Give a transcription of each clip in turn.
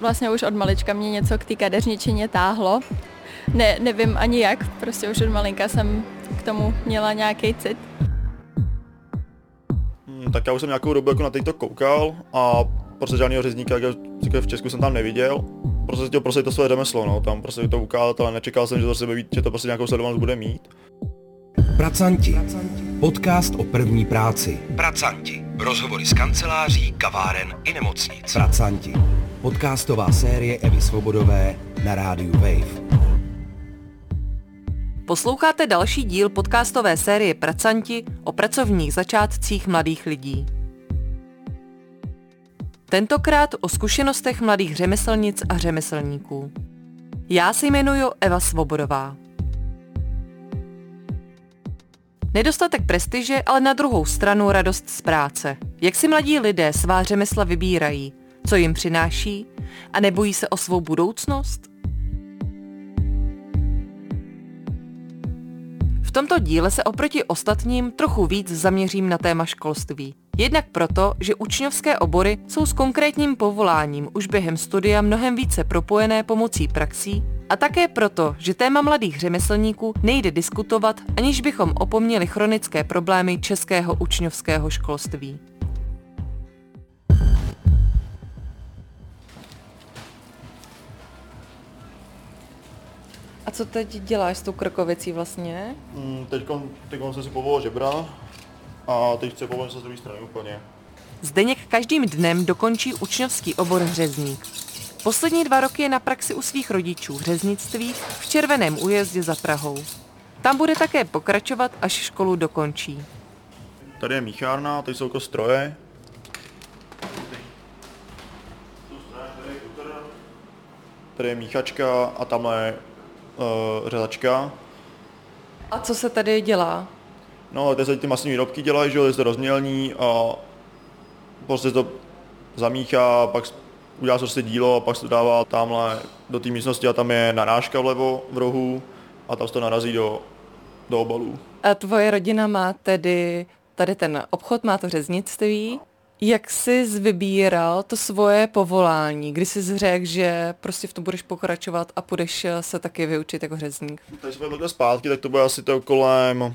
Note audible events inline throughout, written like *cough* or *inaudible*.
Vlastně už od malička mě něco k té kadeřničině táhlo. Ne, nevím ani jak, prostě už od malinka jsem k tomu měla nějaký cit. Hmm, tak já už jsem nějakou dobu jako na to koukal a prostě žádného řezníka jako v Česku jsem tam neviděl. Prostě chtěl prostě to své řemeslo, no, tam prostě to ukázat, ale nečekal jsem, že to, sebe ví, že to prostě nějakou sledovanost bude mít. Pracanti. Podcast o první práci. Pracanti. Rozhovory z kanceláří, kaváren i nemocnic. Pracanti. Podcastová série Evy Svobodové na rádiu Wave. Posloucháte další díl podcastové série Pracanti o pracovních začátcích mladých lidí. Tentokrát o zkušenostech mladých řemeslnic a řemeslníků. Já se jmenuji Eva Svobodová. Nedostatek prestiže, ale na druhou stranu radost z práce. Jak si mladí lidé svá řemesla vybírají, co jim přináší a nebojí se o svou budoucnost? V tomto díle se oproti ostatním trochu víc zaměřím na téma školství. Jednak proto, že učňovské obory jsou s konkrétním povoláním už během studia mnohem více propojené pomocí praxí a také proto, že téma mladých řemeslníků nejde diskutovat, aniž bychom opomněli chronické problémy českého učňovského školství. A co teď děláš s tou krkovicí vlastně? Mm, teď jsem si povolil žebra a teď chci povolit se z druhé strany úplně. Zdeněk každým dnem dokončí učňovský obor řezník. Poslední dva roky je na praxi u svých rodičů v řeznictví v Červeném újezdě za Prahou. Tam bude také pokračovat, až školu dokončí. Tady je míchárna, tady jsou jako stroje. Tady je míchačka a tamhle uh, řezačka. A co se tady dělá? No, tady se ty masní výrobky dělají, že jo, se rozmělní a prostě to zamíchá, pak udělá se prostě dílo a pak se to dává tamhle do té místnosti a tam je narážka vlevo v rohu a tam se to narazí do, do obalů. A tvoje rodina má tedy tady ten obchod, má to řeznictví. Jak jsi vybíral to svoje povolání, kdy jsi řekl, že prostě v tom budeš pokračovat a budeš se taky vyučit jako řezník? Když jsme byli zpátky, tak to bylo asi to kolem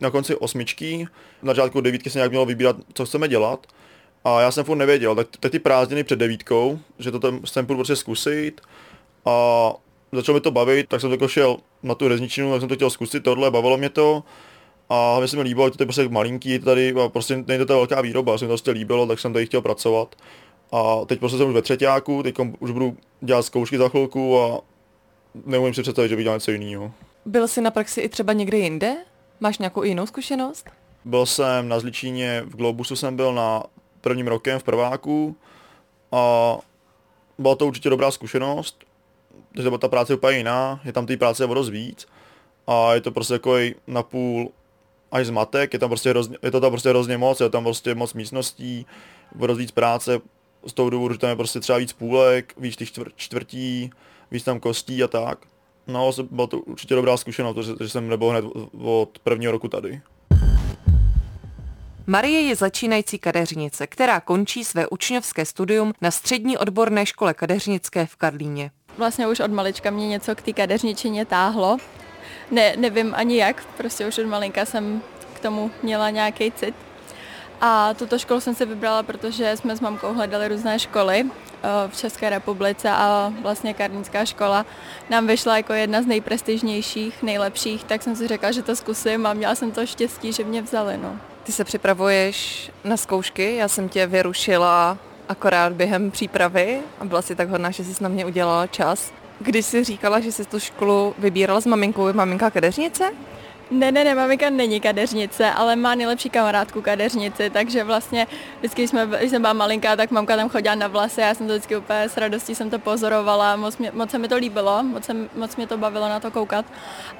na konci osmičky. Na začátku devítky se nějak mělo vybírat, co chceme dělat. A já jsem furt nevěděl, tak, tak ty prázdniny před devítkou, že to tam jsem půl prostě zkusit. A začalo mi to bavit, tak jsem jako šel na tu rezničinu, tak jsem to chtěl zkusit, tohle, bavilo mě to. A hlavně se mi líbilo, že to je prostě malinký tady a prostě není to ta velká výroba, se mi to prostě líbilo, tak jsem tady chtěl pracovat. A teď prostě jsem už ve třetíku, teď už budu dělat zkoušky za chvilku a neumím si představit, že bych dělal něco jiného. Byl jsi na praxi i třeba někde jinde? Máš nějakou jinou zkušenost? Byl jsem na Zličíně, v Globusu jsem byl na prvním rokem v prváku a byla to určitě dobrá zkušenost, protože ta práce je úplně jiná, je tam té práce o dost víc a je to prostě jako napůl až zmatek, je, tam prostě hrozně, je to tam prostě hrozně moc, je tam prostě moc místností, dost víc práce, z toho důvodu, že tam je prostě třeba víc půlek, víc těch čtvr, čtvrtí, víc tam kostí a tak. No, byla to určitě dobrá zkušenost, že, že jsem nebyl hned od prvního roku tady. Marie je začínající kadeřnice, která končí své učňovské studium na střední odborné škole kadeřnické v Karlíně. Vlastně už od malička mě něco k té kadeřničině táhlo. Ne, nevím ani jak, prostě už od malinka jsem k tomu měla nějaký cit. A tuto školu jsem si vybrala, protože jsme s mamkou hledali různé školy eh, v České republice a vlastně Karnická škola nám vyšla jako jedna z nejprestižnějších, nejlepších, tak jsem si řekla, že to zkusím a měla jsem to štěstí, že mě vzali. No. Ty se připravuješ na zkoušky, já jsem tě vyrušila akorát během přípravy a byla si tak hodná, že jsi na mě udělala čas. Když jsi říkala, že jsi tu školu vybírala s maminkou, je maminka kadeřnice? Ne, ne, ne, maminka není kadeřnice, ale má nejlepší kamarádku kadeřnici, takže vlastně vždycky, jsme, když jsem byla malinká, tak mamka tam chodila na vlasy, já jsem to vždycky úplně s radostí jsem to pozorovala, moc, mě, moc se mi to líbilo, moc, se, moc mě to bavilo na to koukat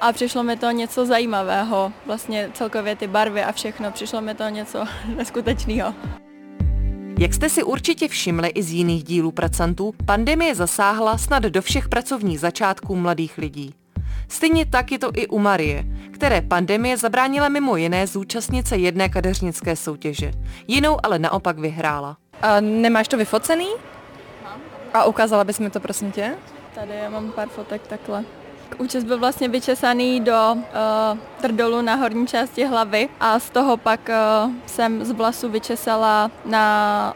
a přišlo mi to něco zajímavého, vlastně celkově ty barvy a všechno, přišlo mi to něco *laughs* neskutečného. Jak jste si určitě všimli i z jiných dílů pracantů, pandemie zasáhla snad do všech pracovních začátků mladých lidí. Stejně tak je to i u Marie, které pandemie zabránila mimo jiné zúčastnit se jedné kadeřnické soutěže. Jinou ale naopak vyhrála. A nemáš to vyfocený? A ukázala bys mi to prosím tě? Tady já mám pár fotek takhle. Účes byl vlastně vyčesaný do uh, trdolu na horní části hlavy a z toho pak uh, jsem z vlasu vyčesala na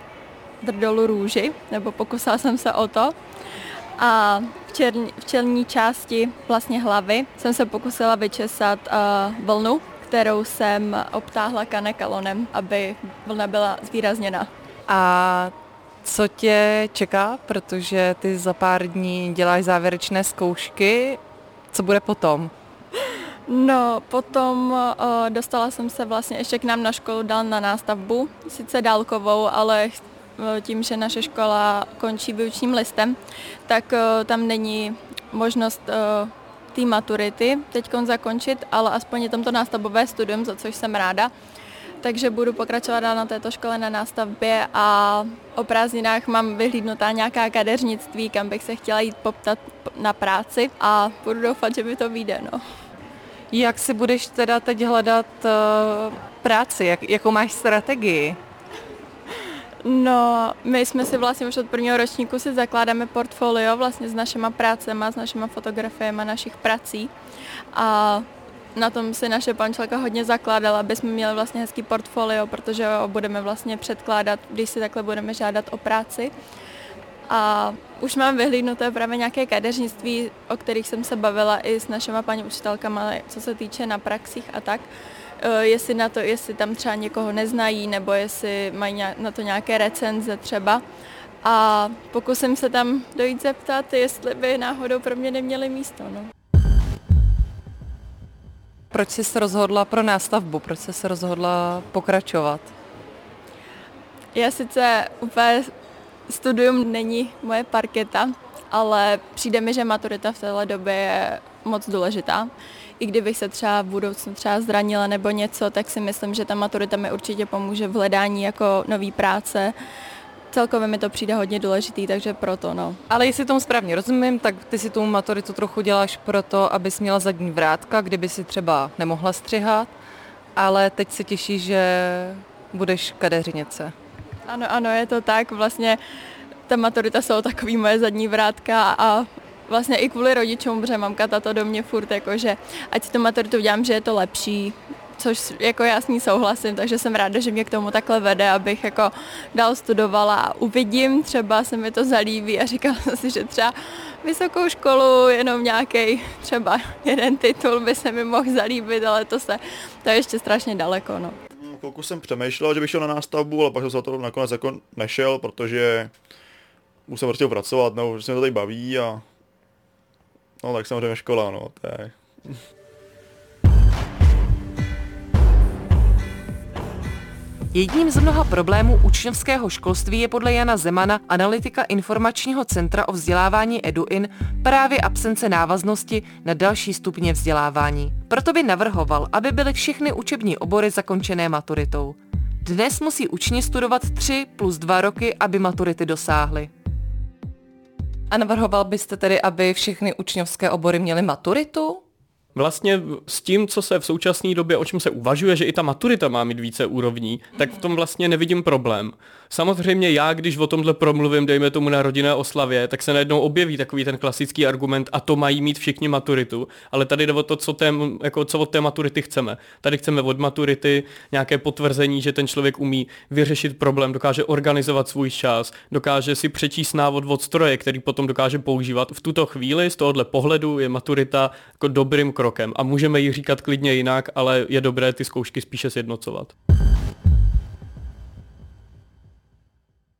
trdolu růži, nebo pokusala jsem se o to. A v, černí, v čelní části vlastně hlavy jsem se pokusila vyčesat uh, vlnu, kterou jsem obtáhla kanekalonem, aby vlna byla zvýrazněna. A co tě čeká, protože ty za pár dní děláš závěrečné zkoušky. Co bude potom? No, potom uh, dostala jsem se vlastně ještě k nám na školu dál na nástavbu, sice dálkovou, ale tím, že naše škola končí výučním listem, tak uh, tam není možnost uh, té maturity teď zakončit, ale aspoň je tam to nástavbové studium, za což jsem ráda takže budu pokračovat dál na této škole na nástavbě a o prázdninách mám vyhlídnutá nějaká kadeřnictví, kam bych se chtěla jít poptat na práci a budu doufat, že mi to vyjde. No. Jak si budeš teda teď hledat uh, práci? Jak, jakou máš strategii? No, my jsme si vlastně už od prvního ročníku si zakládáme portfolio vlastně s našima prácema, s našima fotografiemi našich prací a na tom si naše pančelka hodně zakládala, aby jsme měli vlastně hezký portfolio, protože ho budeme vlastně předkládat, když si takhle budeme žádat o práci. A už mám vyhlídnuté právě nějaké kadeřnictví, o kterých jsem se bavila i s našima paní učitelkama, co se týče na praxích a tak. Eh, jestli, na to, jestli tam třeba někoho neznají, nebo jestli mají na to nějaké recenze třeba. A pokusím se tam dojít zeptat, jestli by náhodou pro mě neměli místo. No. Proč jsi se rozhodla pro nástavbu? Proč jsi se rozhodla pokračovat? Já sice úplně studium není moje parketa, ale přijde mi, že maturita v téhle době je moc důležitá. I kdybych se třeba v budoucnu třeba zranila nebo něco, tak si myslím, že ta maturita mi určitě pomůže v hledání jako nový práce, celkově mi to přijde hodně důležitý, takže proto, no. Ale jestli tomu správně rozumím, tak ty si tu maturitu trochu děláš proto, abys měla zadní vrátka, kdyby si třeba nemohla střihat, ale teď se těší, že budeš kadeřinice. Ano, ano, je to tak. Vlastně ta maturita jsou takový moje zadní vrátka a vlastně i kvůli rodičům, protože mamka tato do mě furt jako, že ať si tu maturitu udělám, že je to lepší, což jako já s ní souhlasím, takže jsem ráda, že mě k tomu takhle vede, abych jako dál studovala a uvidím, třeba se mi to zalíbí a říkala jsem si, že třeba vysokou školu, jenom nějaký třeba jeden titul by se mi mohl zalíbit, ale to se, to je ještě strašně daleko, no. Chvilku jsem přemýšlel, že bych šel na nástavbu, ale pak jsem se to nakonec jako nešel, protože už jsem chtěl pracovat, no, že se mi to tady baví a no tak samozřejmě škola, no, to je... Jedním z mnoha problémů učňovského školství je podle Jana Zemana, analytika informačního centra o vzdělávání EduIn, právě absence návaznosti na další stupně vzdělávání. Proto by navrhoval, aby byly všechny učební obory zakončené maturitou. Dnes musí učni studovat 3 plus 2 roky, aby maturity dosáhly. A navrhoval byste tedy, aby všechny učňovské obory měly maturitu? Vlastně s tím, co se v současné době, o čem se uvažuje, že i ta maturita má mít více úrovní, tak v tom vlastně nevidím problém. Samozřejmě já, když o tomhle promluvím, dejme tomu na rodinné oslavě, tak se najednou objeví takový ten klasický argument a to mají mít všichni maturitu, ale tady jde o to, co, tém, jako, co od té maturity chceme. Tady chceme od maturity nějaké potvrzení, že ten člověk umí vyřešit problém, dokáže organizovat svůj čas, dokáže si přečíst návod od stroje, který potom dokáže používat. V tuto chvíli z tohohle pohledu je maturita jako dobrým krokem a můžeme ji říkat klidně jinak, ale je dobré ty zkoušky spíše sjednocovat.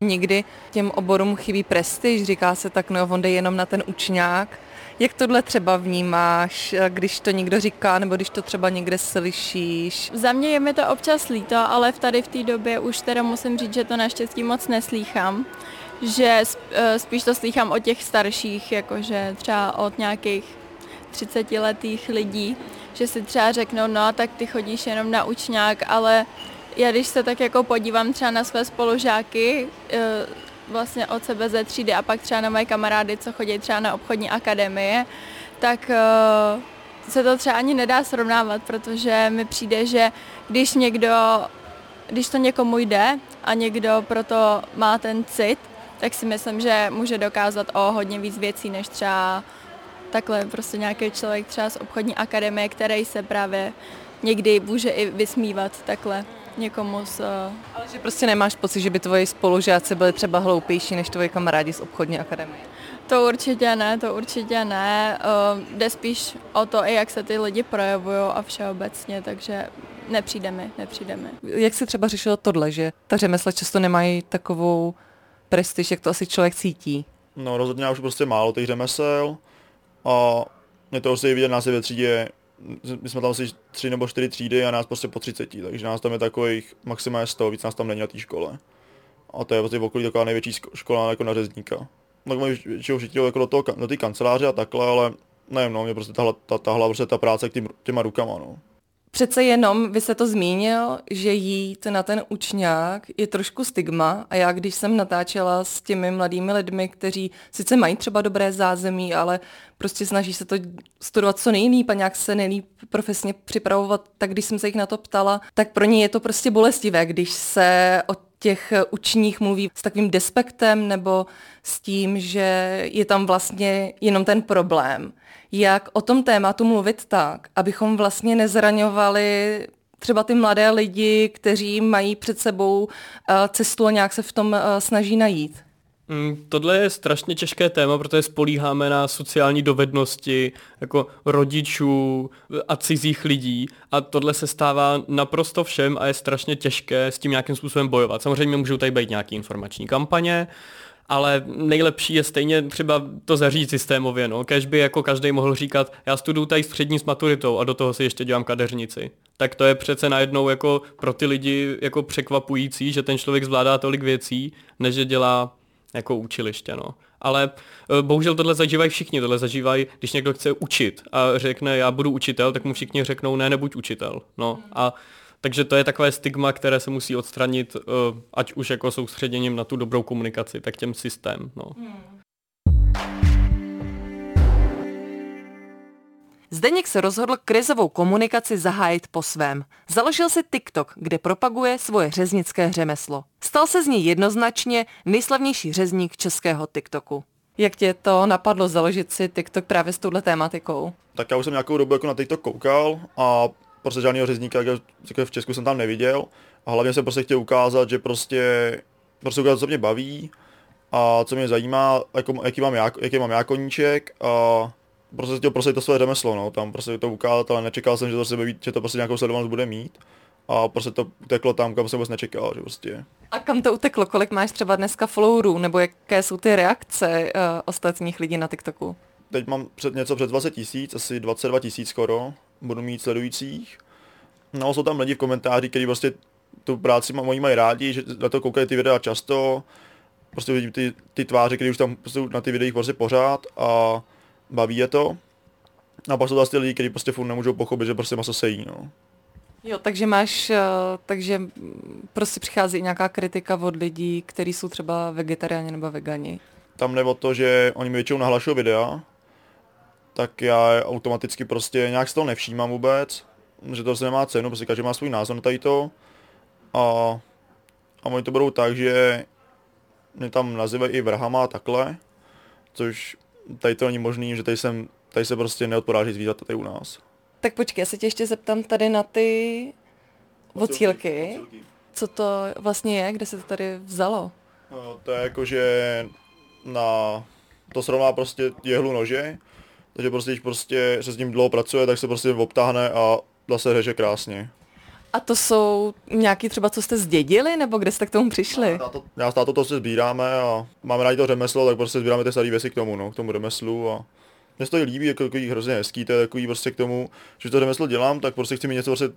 Někdy těm oborům chybí prestiž, říká se tak, no on jde jenom na ten učňák. Jak tohle třeba vnímáš, když to někdo říká, nebo když to třeba někde slyšíš? Za mě je mi to občas líto, ale v tady v té době už teda musím říct, že to naštěstí moc neslýchám. Že eh, spíš to slýchám od těch starších, jakože třeba od nějakých 30 letých lidí, že si třeba řeknou, no tak ty chodíš jenom na učňák, ale já když se tak jako podívám třeba na své spolužáky, eh, vlastně od sebe ze třídy a pak třeba na moje kamarády, co chodí třeba na obchodní akademie, tak eh, se to třeba ani nedá srovnávat, protože mi přijde, že když někdo, když to někomu jde a někdo proto má ten cit, tak si myslím, že může dokázat o hodně víc věcí, než třeba takhle prostě nějaký člověk třeba z obchodní akademie, který se právě někdy může i vysmívat takhle někomu z... Uh... Ale že prostě nemáš pocit, že by tvoji spolužáci byli třeba hloupější než tvoji kamarádi z obchodní akademie? To určitě ne, to určitě ne. Uh, jde spíš o to, i jak se ty lidi projevují a všeobecně, takže nepřijde mi, nepřijde mi. Jak jsi třeba řešil tohle, že ta řemesla často nemají takovou prestiž, jak to asi člověk cítí? No rozhodně já už prostě málo těch řemesel a mě to prostě vidět nás je ve třídě, my jsme tam asi tři nebo čtyři třídy a nás prostě po 30, takže nás tam je takových maximálně 100, víc nás tam není na té škole. A to je vlastně v okolí taková největší škola jako na řezníka. Tak mají většinou všichni jako do, toho, do té kanceláře a takhle, ale nevím, no, mě prostě tahla, ta, tahla prostě ta práce k tým, těma rukama, no. Přece jenom, vy se to zmínil, že jít na ten učňák je trošku stigma a já když jsem natáčela s těmi mladými lidmi, kteří sice mají třeba dobré zázemí, ale prostě snaží se to studovat co nejlíp a nějak se nejlíp profesně připravovat, tak když jsem se jich na to ptala, tak pro ně je to prostě bolestivé, když se o těch učních mluví s takovým despektem nebo s tím, že je tam vlastně jenom ten problém jak o tom tématu mluvit tak, abychom vlastně nezraňovali třeba ty mladé lidi, kteří mají před sebou eh, cestu a nějak se v tom eh, snaží najít. Mm, tohle je strašně těžké téma, protože spolíháme na sociální dovednosti jako rodičů a cizích lidí a tohle se stává naprosto všem a je strašně těžké s tím nějakým způsobem bojovat. Samozřejmě můžou tady být nějaké informační kampaně, ale nejlepší je stejně třeba to zařídit systémově, no. Kež by jako každý mohl říkat, já studuju tady střední s maturitou a do toho si ještě dělám kadeřnici. Tak to je přece najednou jako pro ty lidi jako překvapující, že ten člověk zvládá tolik věcí, než že dělá jako učiliště, no. Ale eh, bohužel tohle zažívají všichni, tohle zažívají, když někdo chce učit a řekne, já budu učitel, tak mu všichni řeknou, ne, nebuď učitel, no. A takže to je takové stigma, které se musí odstranit, eh, ať už jako soustředěním na tu dobrou komunikaci, tak těm systém. No. Hmm. Zdeněk se rozhodl krizovou komunikaci zahájit po svém. Založil si TikTok, kde propaguje svoje řeznické řemeslo. Stal se z ní jednoznačně nejslavnější řezník českého TikToku. Jak tě to napadlo založit si TikTok právě s touhle tématikou? Tak já už jsem nějakou dobu jako na TikTok koukal a prostě žádného řezníka jako, jako v Česku jsem tam neviděl a hlavně jsem prostě chtěl ukázat, že prostě, prostě ukázat, co mě baví a co mě zajímá, jako, jaký, mám já, jaký mám já koníček a prostě chtěl prostě to své řemeslo, no, tam prostě to ukázat, ale nečekal jsem, že to, sebe, že to prostě nějakou sledovanost bude mít a prostě to uteklo tam, kam jsem vůbec nečekal, že prostě. A kam to uteklo? Kolik máš třeba dneska followerů, nebo jaké jsou ty reakce uh, ostatních lidí na TikToku? Teď mám před něco před 20 tisíc, asi 22 tisíc skoro budu mít sledujících. No, jsou tam lidi v komentáři, kteří prostě tu práci mojí mají rádi, že na to koukají ty videa často, prostě vidím ty, ty tváře, které už tam jsou na ty videích prostě pořád a baví je to. A pak jsou zase ty lidi, kteří prostě furt nemůžou pochopit, že prostě maso sejí, no. Jo, takže máš, eh, takže prostě přichází nějaká kritika od lidí, kteří jsou třeba vegetariáni nebo vegani. Tam jde o to, že oni mi většinou nahlašují videa, tak já automaticky prostě nějak z toho nevšímám vůbec, že to se nemá cenu, prostě každý má svůj názor na tady to. A, a oni to budou tak, že mě tam nazývají i vrhama a takhle, což tady to není možný, že tady, jsem, tady se prostě neodporáží zvířata tady u nás. Tak počkej, já se tě ještě zeptám tady na ty vocílky. Co to vlastně je, kde se to tady vzalo? No, to je jako, že na, to srovná prostě jehlu nože, takže prostě, když prostě se s ním dlouho pracuje, tak se prostě obtáhne a zase řeže krásně. A to jsou nějaký třeba, co jste zdědili, nebo kde jste k tomu přišli? Já, s tátou to se sbíráme a máme rádi to řemeslo, tak prostě sbíráme ty staré věci k tomu, no, k tomu řemeslu a mně se to líbí, jako takový hrozně hezký, to je takový prostě k tomu, že to řemeslo dělám, tak prostě chci mít něco prostě,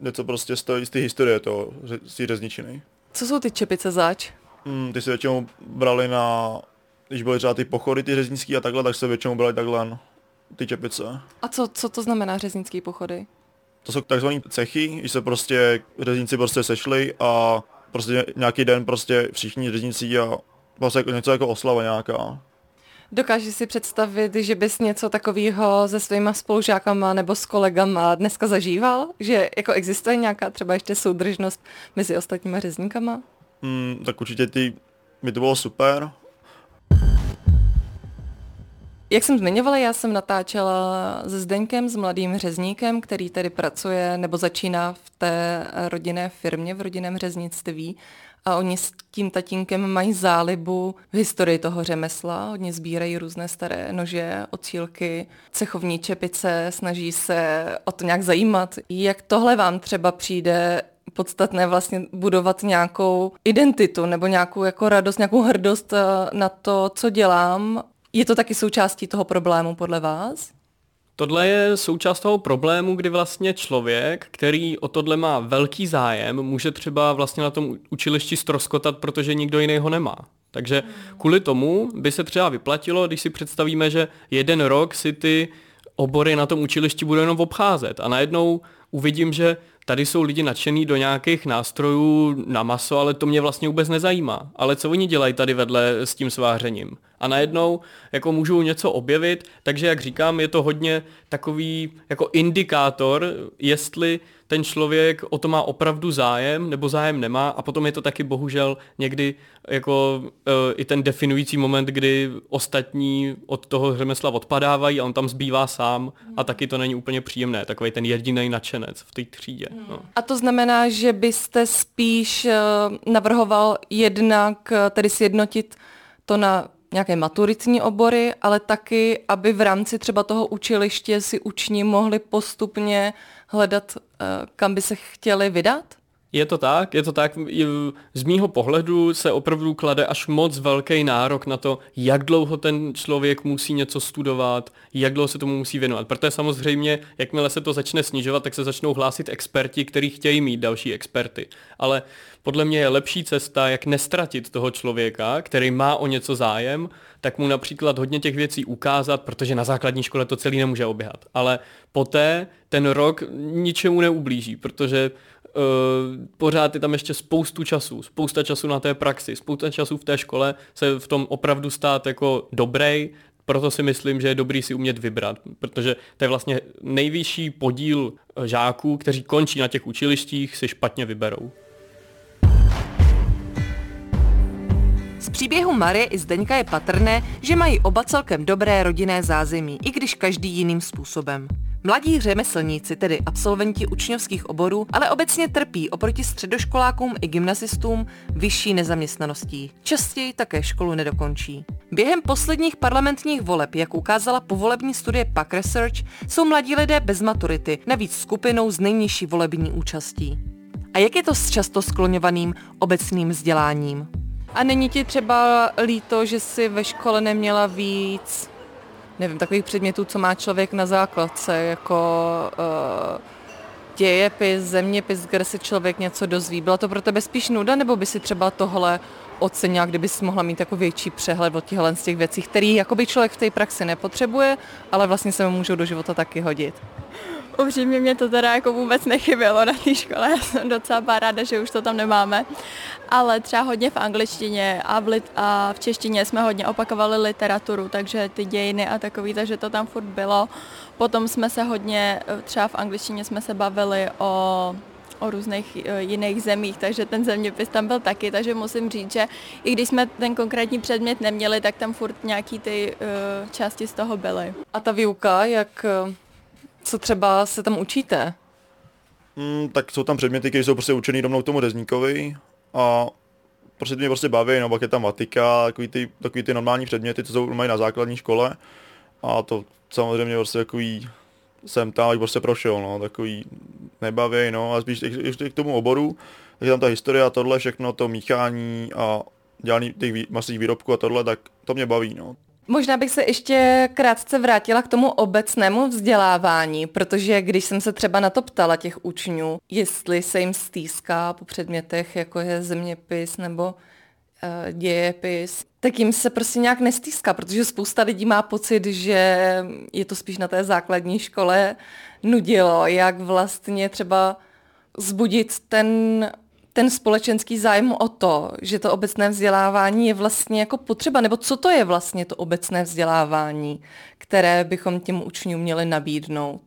něco prostě z, té, z té historie toho, z té řezničiny. Co jsou ty čepice zač? Hmm, ty se většinou brali na, když byly třeba ty pochody, ty řeznický a takhle, tak se většinou brali takhle no ty čepice. A co, co to znamená řeznický pochody? To jsou takzvané cechy, když se prostě řezníci prostě sešli a prostě nějaký den prostě všichni řezníci a vlastně jako něco jako oslava nějaká. Dokážeš si představit, že bys něco takového se svýma spolužákama nebo s kolegama dneska zažíval? Že jako existuje nějaká třeba ještě soudržnost mezi ostatníma řezníkama? Hmm, tak určitě ty, mi to bylo super Jak jsem zmiňovala, já jsem natáčela se Zdeňkem, s mladým řezníkem, který tady pracuje nebo začíná v té rodinné firmě v rodinném řeznictví a oni s tím tatínkem mají zálibu v historii toho řemesla. Oni sbírají různé staré nože, ocílky, cechovní čepice, snaží se o to nějak zajímat. Jak tohle vám třeba přijde podstatné vlastně budovat nějakou identitu nebo nějakou jako radost, nějakou hrdost eh, na to, co dělám. Je to taky součástí toho problému podle vás? Tohle je součást toho problému, kdy vlastně člověk, který o tohle má velký zájem, může třeba vlastně na tom učilišti stroskotat, protože nikdo jiný ho nemá. Takže kvůli tomu by se třeba vyplatilo, když si představíme, že jeden rok si ty obory na tom učilišti budou jenom obcházet a najednou uvidím, že tady jsou lidi nadšený do nějakých nástrojů na maso, ale to mě vlastně vůbec nezajímá. Ale co oni dělají tady vedle s tím svářením? A najednou jako můžou něco objevit, takže jak říkám, je to hodně takový jako indikátor, jestli ten člověk o to má opravdu zájem nebo zájem nemá a potom je to taky bohužel někdy jako uh, i ten definující moment, kdy ostatní od toho řemesla odpadávají a on tam zbývá sám a taky to není úplně příjemné, takový ten jediný nadšenec v té třídě. No. A to znamená, že byste spíš uh, navrhoval jednak uh, tedy sjednotit to na nějaké maturitní obory, ale taky, aby v rámci třeba toho učiliště si učni mohli postupně hledat, eh, kam by se chtěli vydat? Je to tak, je to tak. Z mýho pohledu se opravdu klade až moc velký nárok na to, jak dlouho ten člověk musí něco studovat, jak dlouho se tomu musí věnovat. Protože samozřejmě, jakmile se to začne snižovat, tak se začnou hlásit experti, kteří chtějí mít další experty. Ale podle mě je lepší cesta, jak nestratit toho člověka, který má o něco zájem, tak mu například hodně těch věcí ukázat, protože na základní škole to celý nemůže oběhat. Ale poté ten rok ničemu neublíží, protože pořád je tam ještě spoustu času, spousta času na té praxi, spousta času v té škole se v tom opravdu stát jako dobrý, proto si myslím, že je dobrý si umět vybrat, protože to je vlastně nejvyšší podíl žáků, kteří končí na těch učilištích, si špatně vyberou. Z příběhu Marie i Zdeňka je patrné, že mají oba celkem dobré rodinné zázemí, i když každý jiným způsobem. Mladí řemeslníci, tedy absolventi učňovských oborů, ale obecně trpí oproti středoškolákům i gymnazistům vyšší nezaměstnaností. Častěji také školu nedokončí. Během posledních parlamentních voleb, jak ukázala povolební studie PAC Research, jsou mladí lidé bez maturity, navíc skupinou s nejnižší volební účastí. A jak je to s často skloňovaným obecným vzděláním? A není ti třeba líto, že si ve škole neměla víc, nevím, takových předmětů, co má člověk na základce, jako uh, dějepis, zeměpis, kde se člověk něco dozví. Byla to pro tebe spíš nuda, nebo by si třeba tohle ocenila, kdyby si mohla mít jako větší přehled od těchhle z těch věcí, který člověk v té praxi nepotřebuje, ale vlastně se mu můžou do života taky hodit? Upřímně mě to teda jako vůbec nechybělo na té škole, já jsem docela ráda, že už to tam nemáme, ale třeba hodně v angličtině a v, lit- a v češtině jsme hodně opakovali literaturu, takže ty dějiny a takový, takže to tam furt bylo. Potom jsme se hodně, třeba v angličtině jsme se bavili o o různých eh, jiných zemích, takže ten zeměpis tam byl taky, takže musím říct, že i když jsme ten konkrétní předmět neměli, tak tam furt nějaký ty uh, části z toho byly. A ta výuka, jak co třeba se tam učíte? Mm, tak jsou tam předměty, které jsou prostě učený rovnou tomu rezníkovi a prostě mě prostě baví, no pak je tam matika, takový ty, takový ty normální předměty, co jsou mají na základní škole a to samozřejmě prostě takový jsem tam, prostě prošel, no, takový nebaví, no, a spíš ještě k tomu oboru, tak je tam ta historie a tohle, všechno to míchání a dělání těch masných výrobků a tohle, tak to mě baví, no. Možná bych se ještě krátce vrátila k tomu obecnému vzdělávání, protože když jsem se třeba na to ptala těch učňů, jestli se jim stýská po předmětech, jako je zeměpis nebo uh, dějepis, tak jim se prostě nějak nestýská, protože spousta lidí má pocit, že je to spíš na té základní škole nudilo, jak vlastně třeba zbudit ten ten společenský zájem o to, že to obecné vzdělávání je vlastně jako potřeba, nebo co to je vlastně to obecné vzdělávání, které bychom těm učňům měli nabídnout?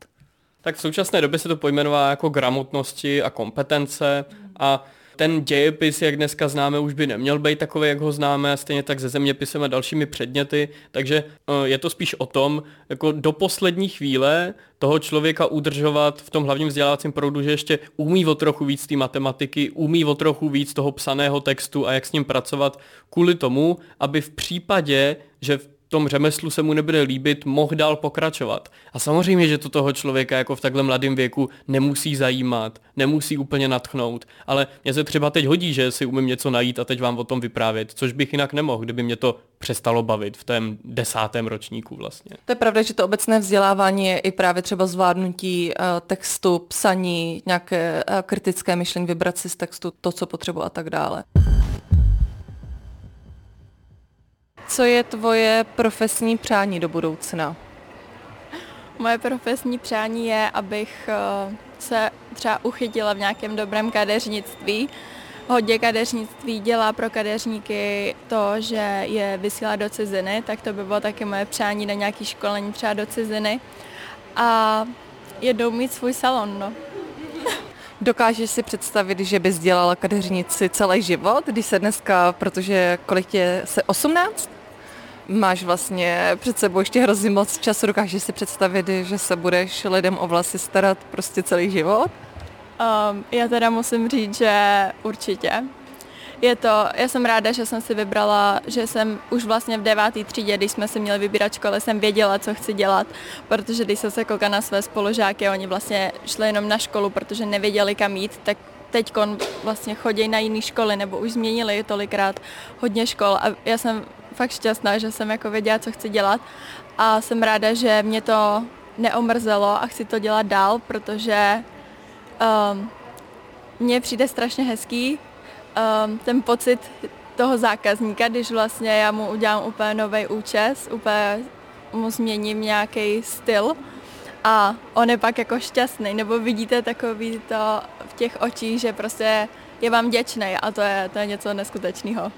Tak v současné době se to pojmenová jako gramotnosti a kompetence a Ten dějepis, jak dneska známe, už by neměl být takový, jak ho známe, stejně tak se zeměpisem a dalšími předměty, takže eh, je to spíš o tom, jako do poslední chvíle toho člověka udržovat v tom hlavním vzdělávacím proudu, že ještě umí o trochu víc té matematiky, umí o trochu víc toho psaného textu a jak s ním pracovat kvůli tomu, aby v případě, že v tom řemeslu se mu nebude líbit, mohl dál pokračovat. A samozřejmě, že to toho člověka jako v takhle mladém věku nemusí zajímat, nemusí úplně natchnout, ale mě se třeba teď hodí, že si umím něco najít a teď vám o tom vyprávět, což bych jinak nemohl, kdyby mě to přestalo bavit v tom desátém ročníku vlastně. To je pravda, že to obecné vzdělávání je i právě třeba zvládnutí uh, textu, psaní, nějaké uh, kritické myšlení, vybrat si z textu to, co potřebuji a tak dále. Co je tvoje profesní přání do budoucna? Moje profesní přání je, abych eh, se třeba uchytila v nějakém dobrém kadeřnictví. Hodně kadeřnictví dělá pro kadeřníky to, že je vysílá do ciziny, tak to by bylo také moje přání na nějaký školení třeba do ciziny. A jednou mít svůj salon, no. Dokážeš si představit, že bys dělala kadeřnici celý život, když se dneska, protože kolik tě se 18? Máš vlastně před sebou ještě hrozně moc času, dokážeš si představit, že se budeš lidem o vlasy starat prostě celý život? Um, já teda musím říct, že určitě. Je to, já jsem ráda, že jsem si vybrala, že jsem už vlastně v deváté třídě, když jsme si měli vybírat školy, jsem věděla, co chci dělat, protože když jsem se koukala na své spolužáky, oni vlastně šli jenom na školu, protože nevěděli kam jít, tak teď vlastně chodí na jiné školy, nebo už změnili tolikrát hodně škol a já jsem fakt šťastná, že jsem jako věděla, co chci dělat a jsem ráda, že mě to neomrzelo a chci to dělat dál, protože um, mně přijde strašně hezký um, ten pocit toho zákazníka, když vlastně já mu udělám úplně nový účes, úplně mu změním nějaký styl a on je pak jako šťastný, nebo vidíte takový to v těch očích, že prostě je vám děčný a to je, to je něco neskutečného.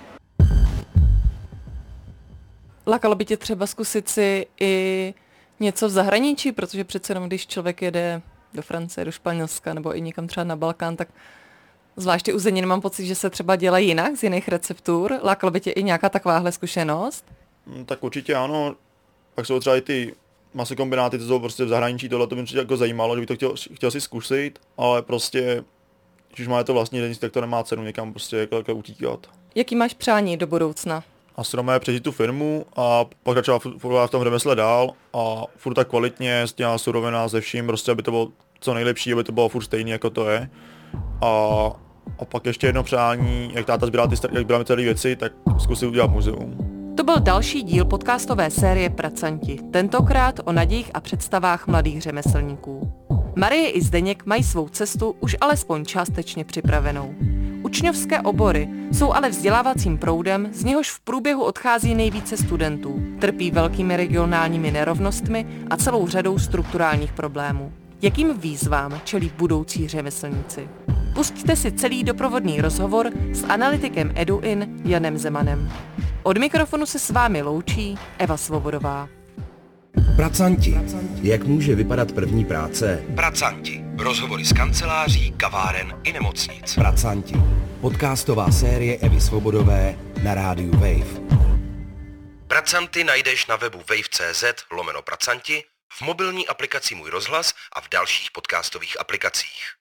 Lakalo by tě třeba zkusit si i něco v zahraničí, protože přece jenom když člověk jede do Francie, do Španělska nebo i někam třeba na Balkán, tak zvláště u zenin mám pocit, že se třeba dělají jinak z jiných receptur. Lákalo by tě i nějaká takováhle zkušenost? Mm, tak určitě ano. Pak jsou třeba i ty masy kombináty, to jsou prostě v zahraničí, tohle to by mě jako zajímalo, že bych to chtěl, chtěl si zkusit, ale prostě, když máte to vlastní denní, tak to nemá cenu někam prostě jako, jako utíkat. Jaký máš přání do budoucna? A je přežít tu firmu a pokračovat v tom řemesle dál a furt tak kvalitně, s těma surovina, ze vším, prostě aby to bylo co nejlepší, aby to bylo furt stejný, jako to je. A, a pak ještě jedno přání, jak táta sbíral ty, jak sbíral celé věci, tak zkusit udělat muzeum. To byl další díl podcastové série Pracanti, tentokrát o nadějích a představách mladých řemeslníků. Marie i Zdeněk mají svou cestu už alespoň částečně připravenou. Učňovské obory jsou ale vzdělávacím proudem, z něhož v průběhu odchází nejvíce studentů, trpí velkými regionálními nerovnostmi a celou řadou strukturálních problémů. Jakým výzvám čelí budoucí řemeslníci? Pustíte si celý doprovodný rozhovor s analytikem EduIn Janem Zemanem. Od mikrofonu se s vámi loučí Eva Svobodová. Pracanti. Jak může vypadat první práce? Pracanti. Rozhovory z kanceláří, kaváren i nemocnic. Pracanti. Podcastová série Evy Svobodové na rádiu Wave. Pracanty najdeš na webu wave.cz lomeno pracanti, v mobilní aplikaci Můj rozhlas a v dalších podcastových aplikacích.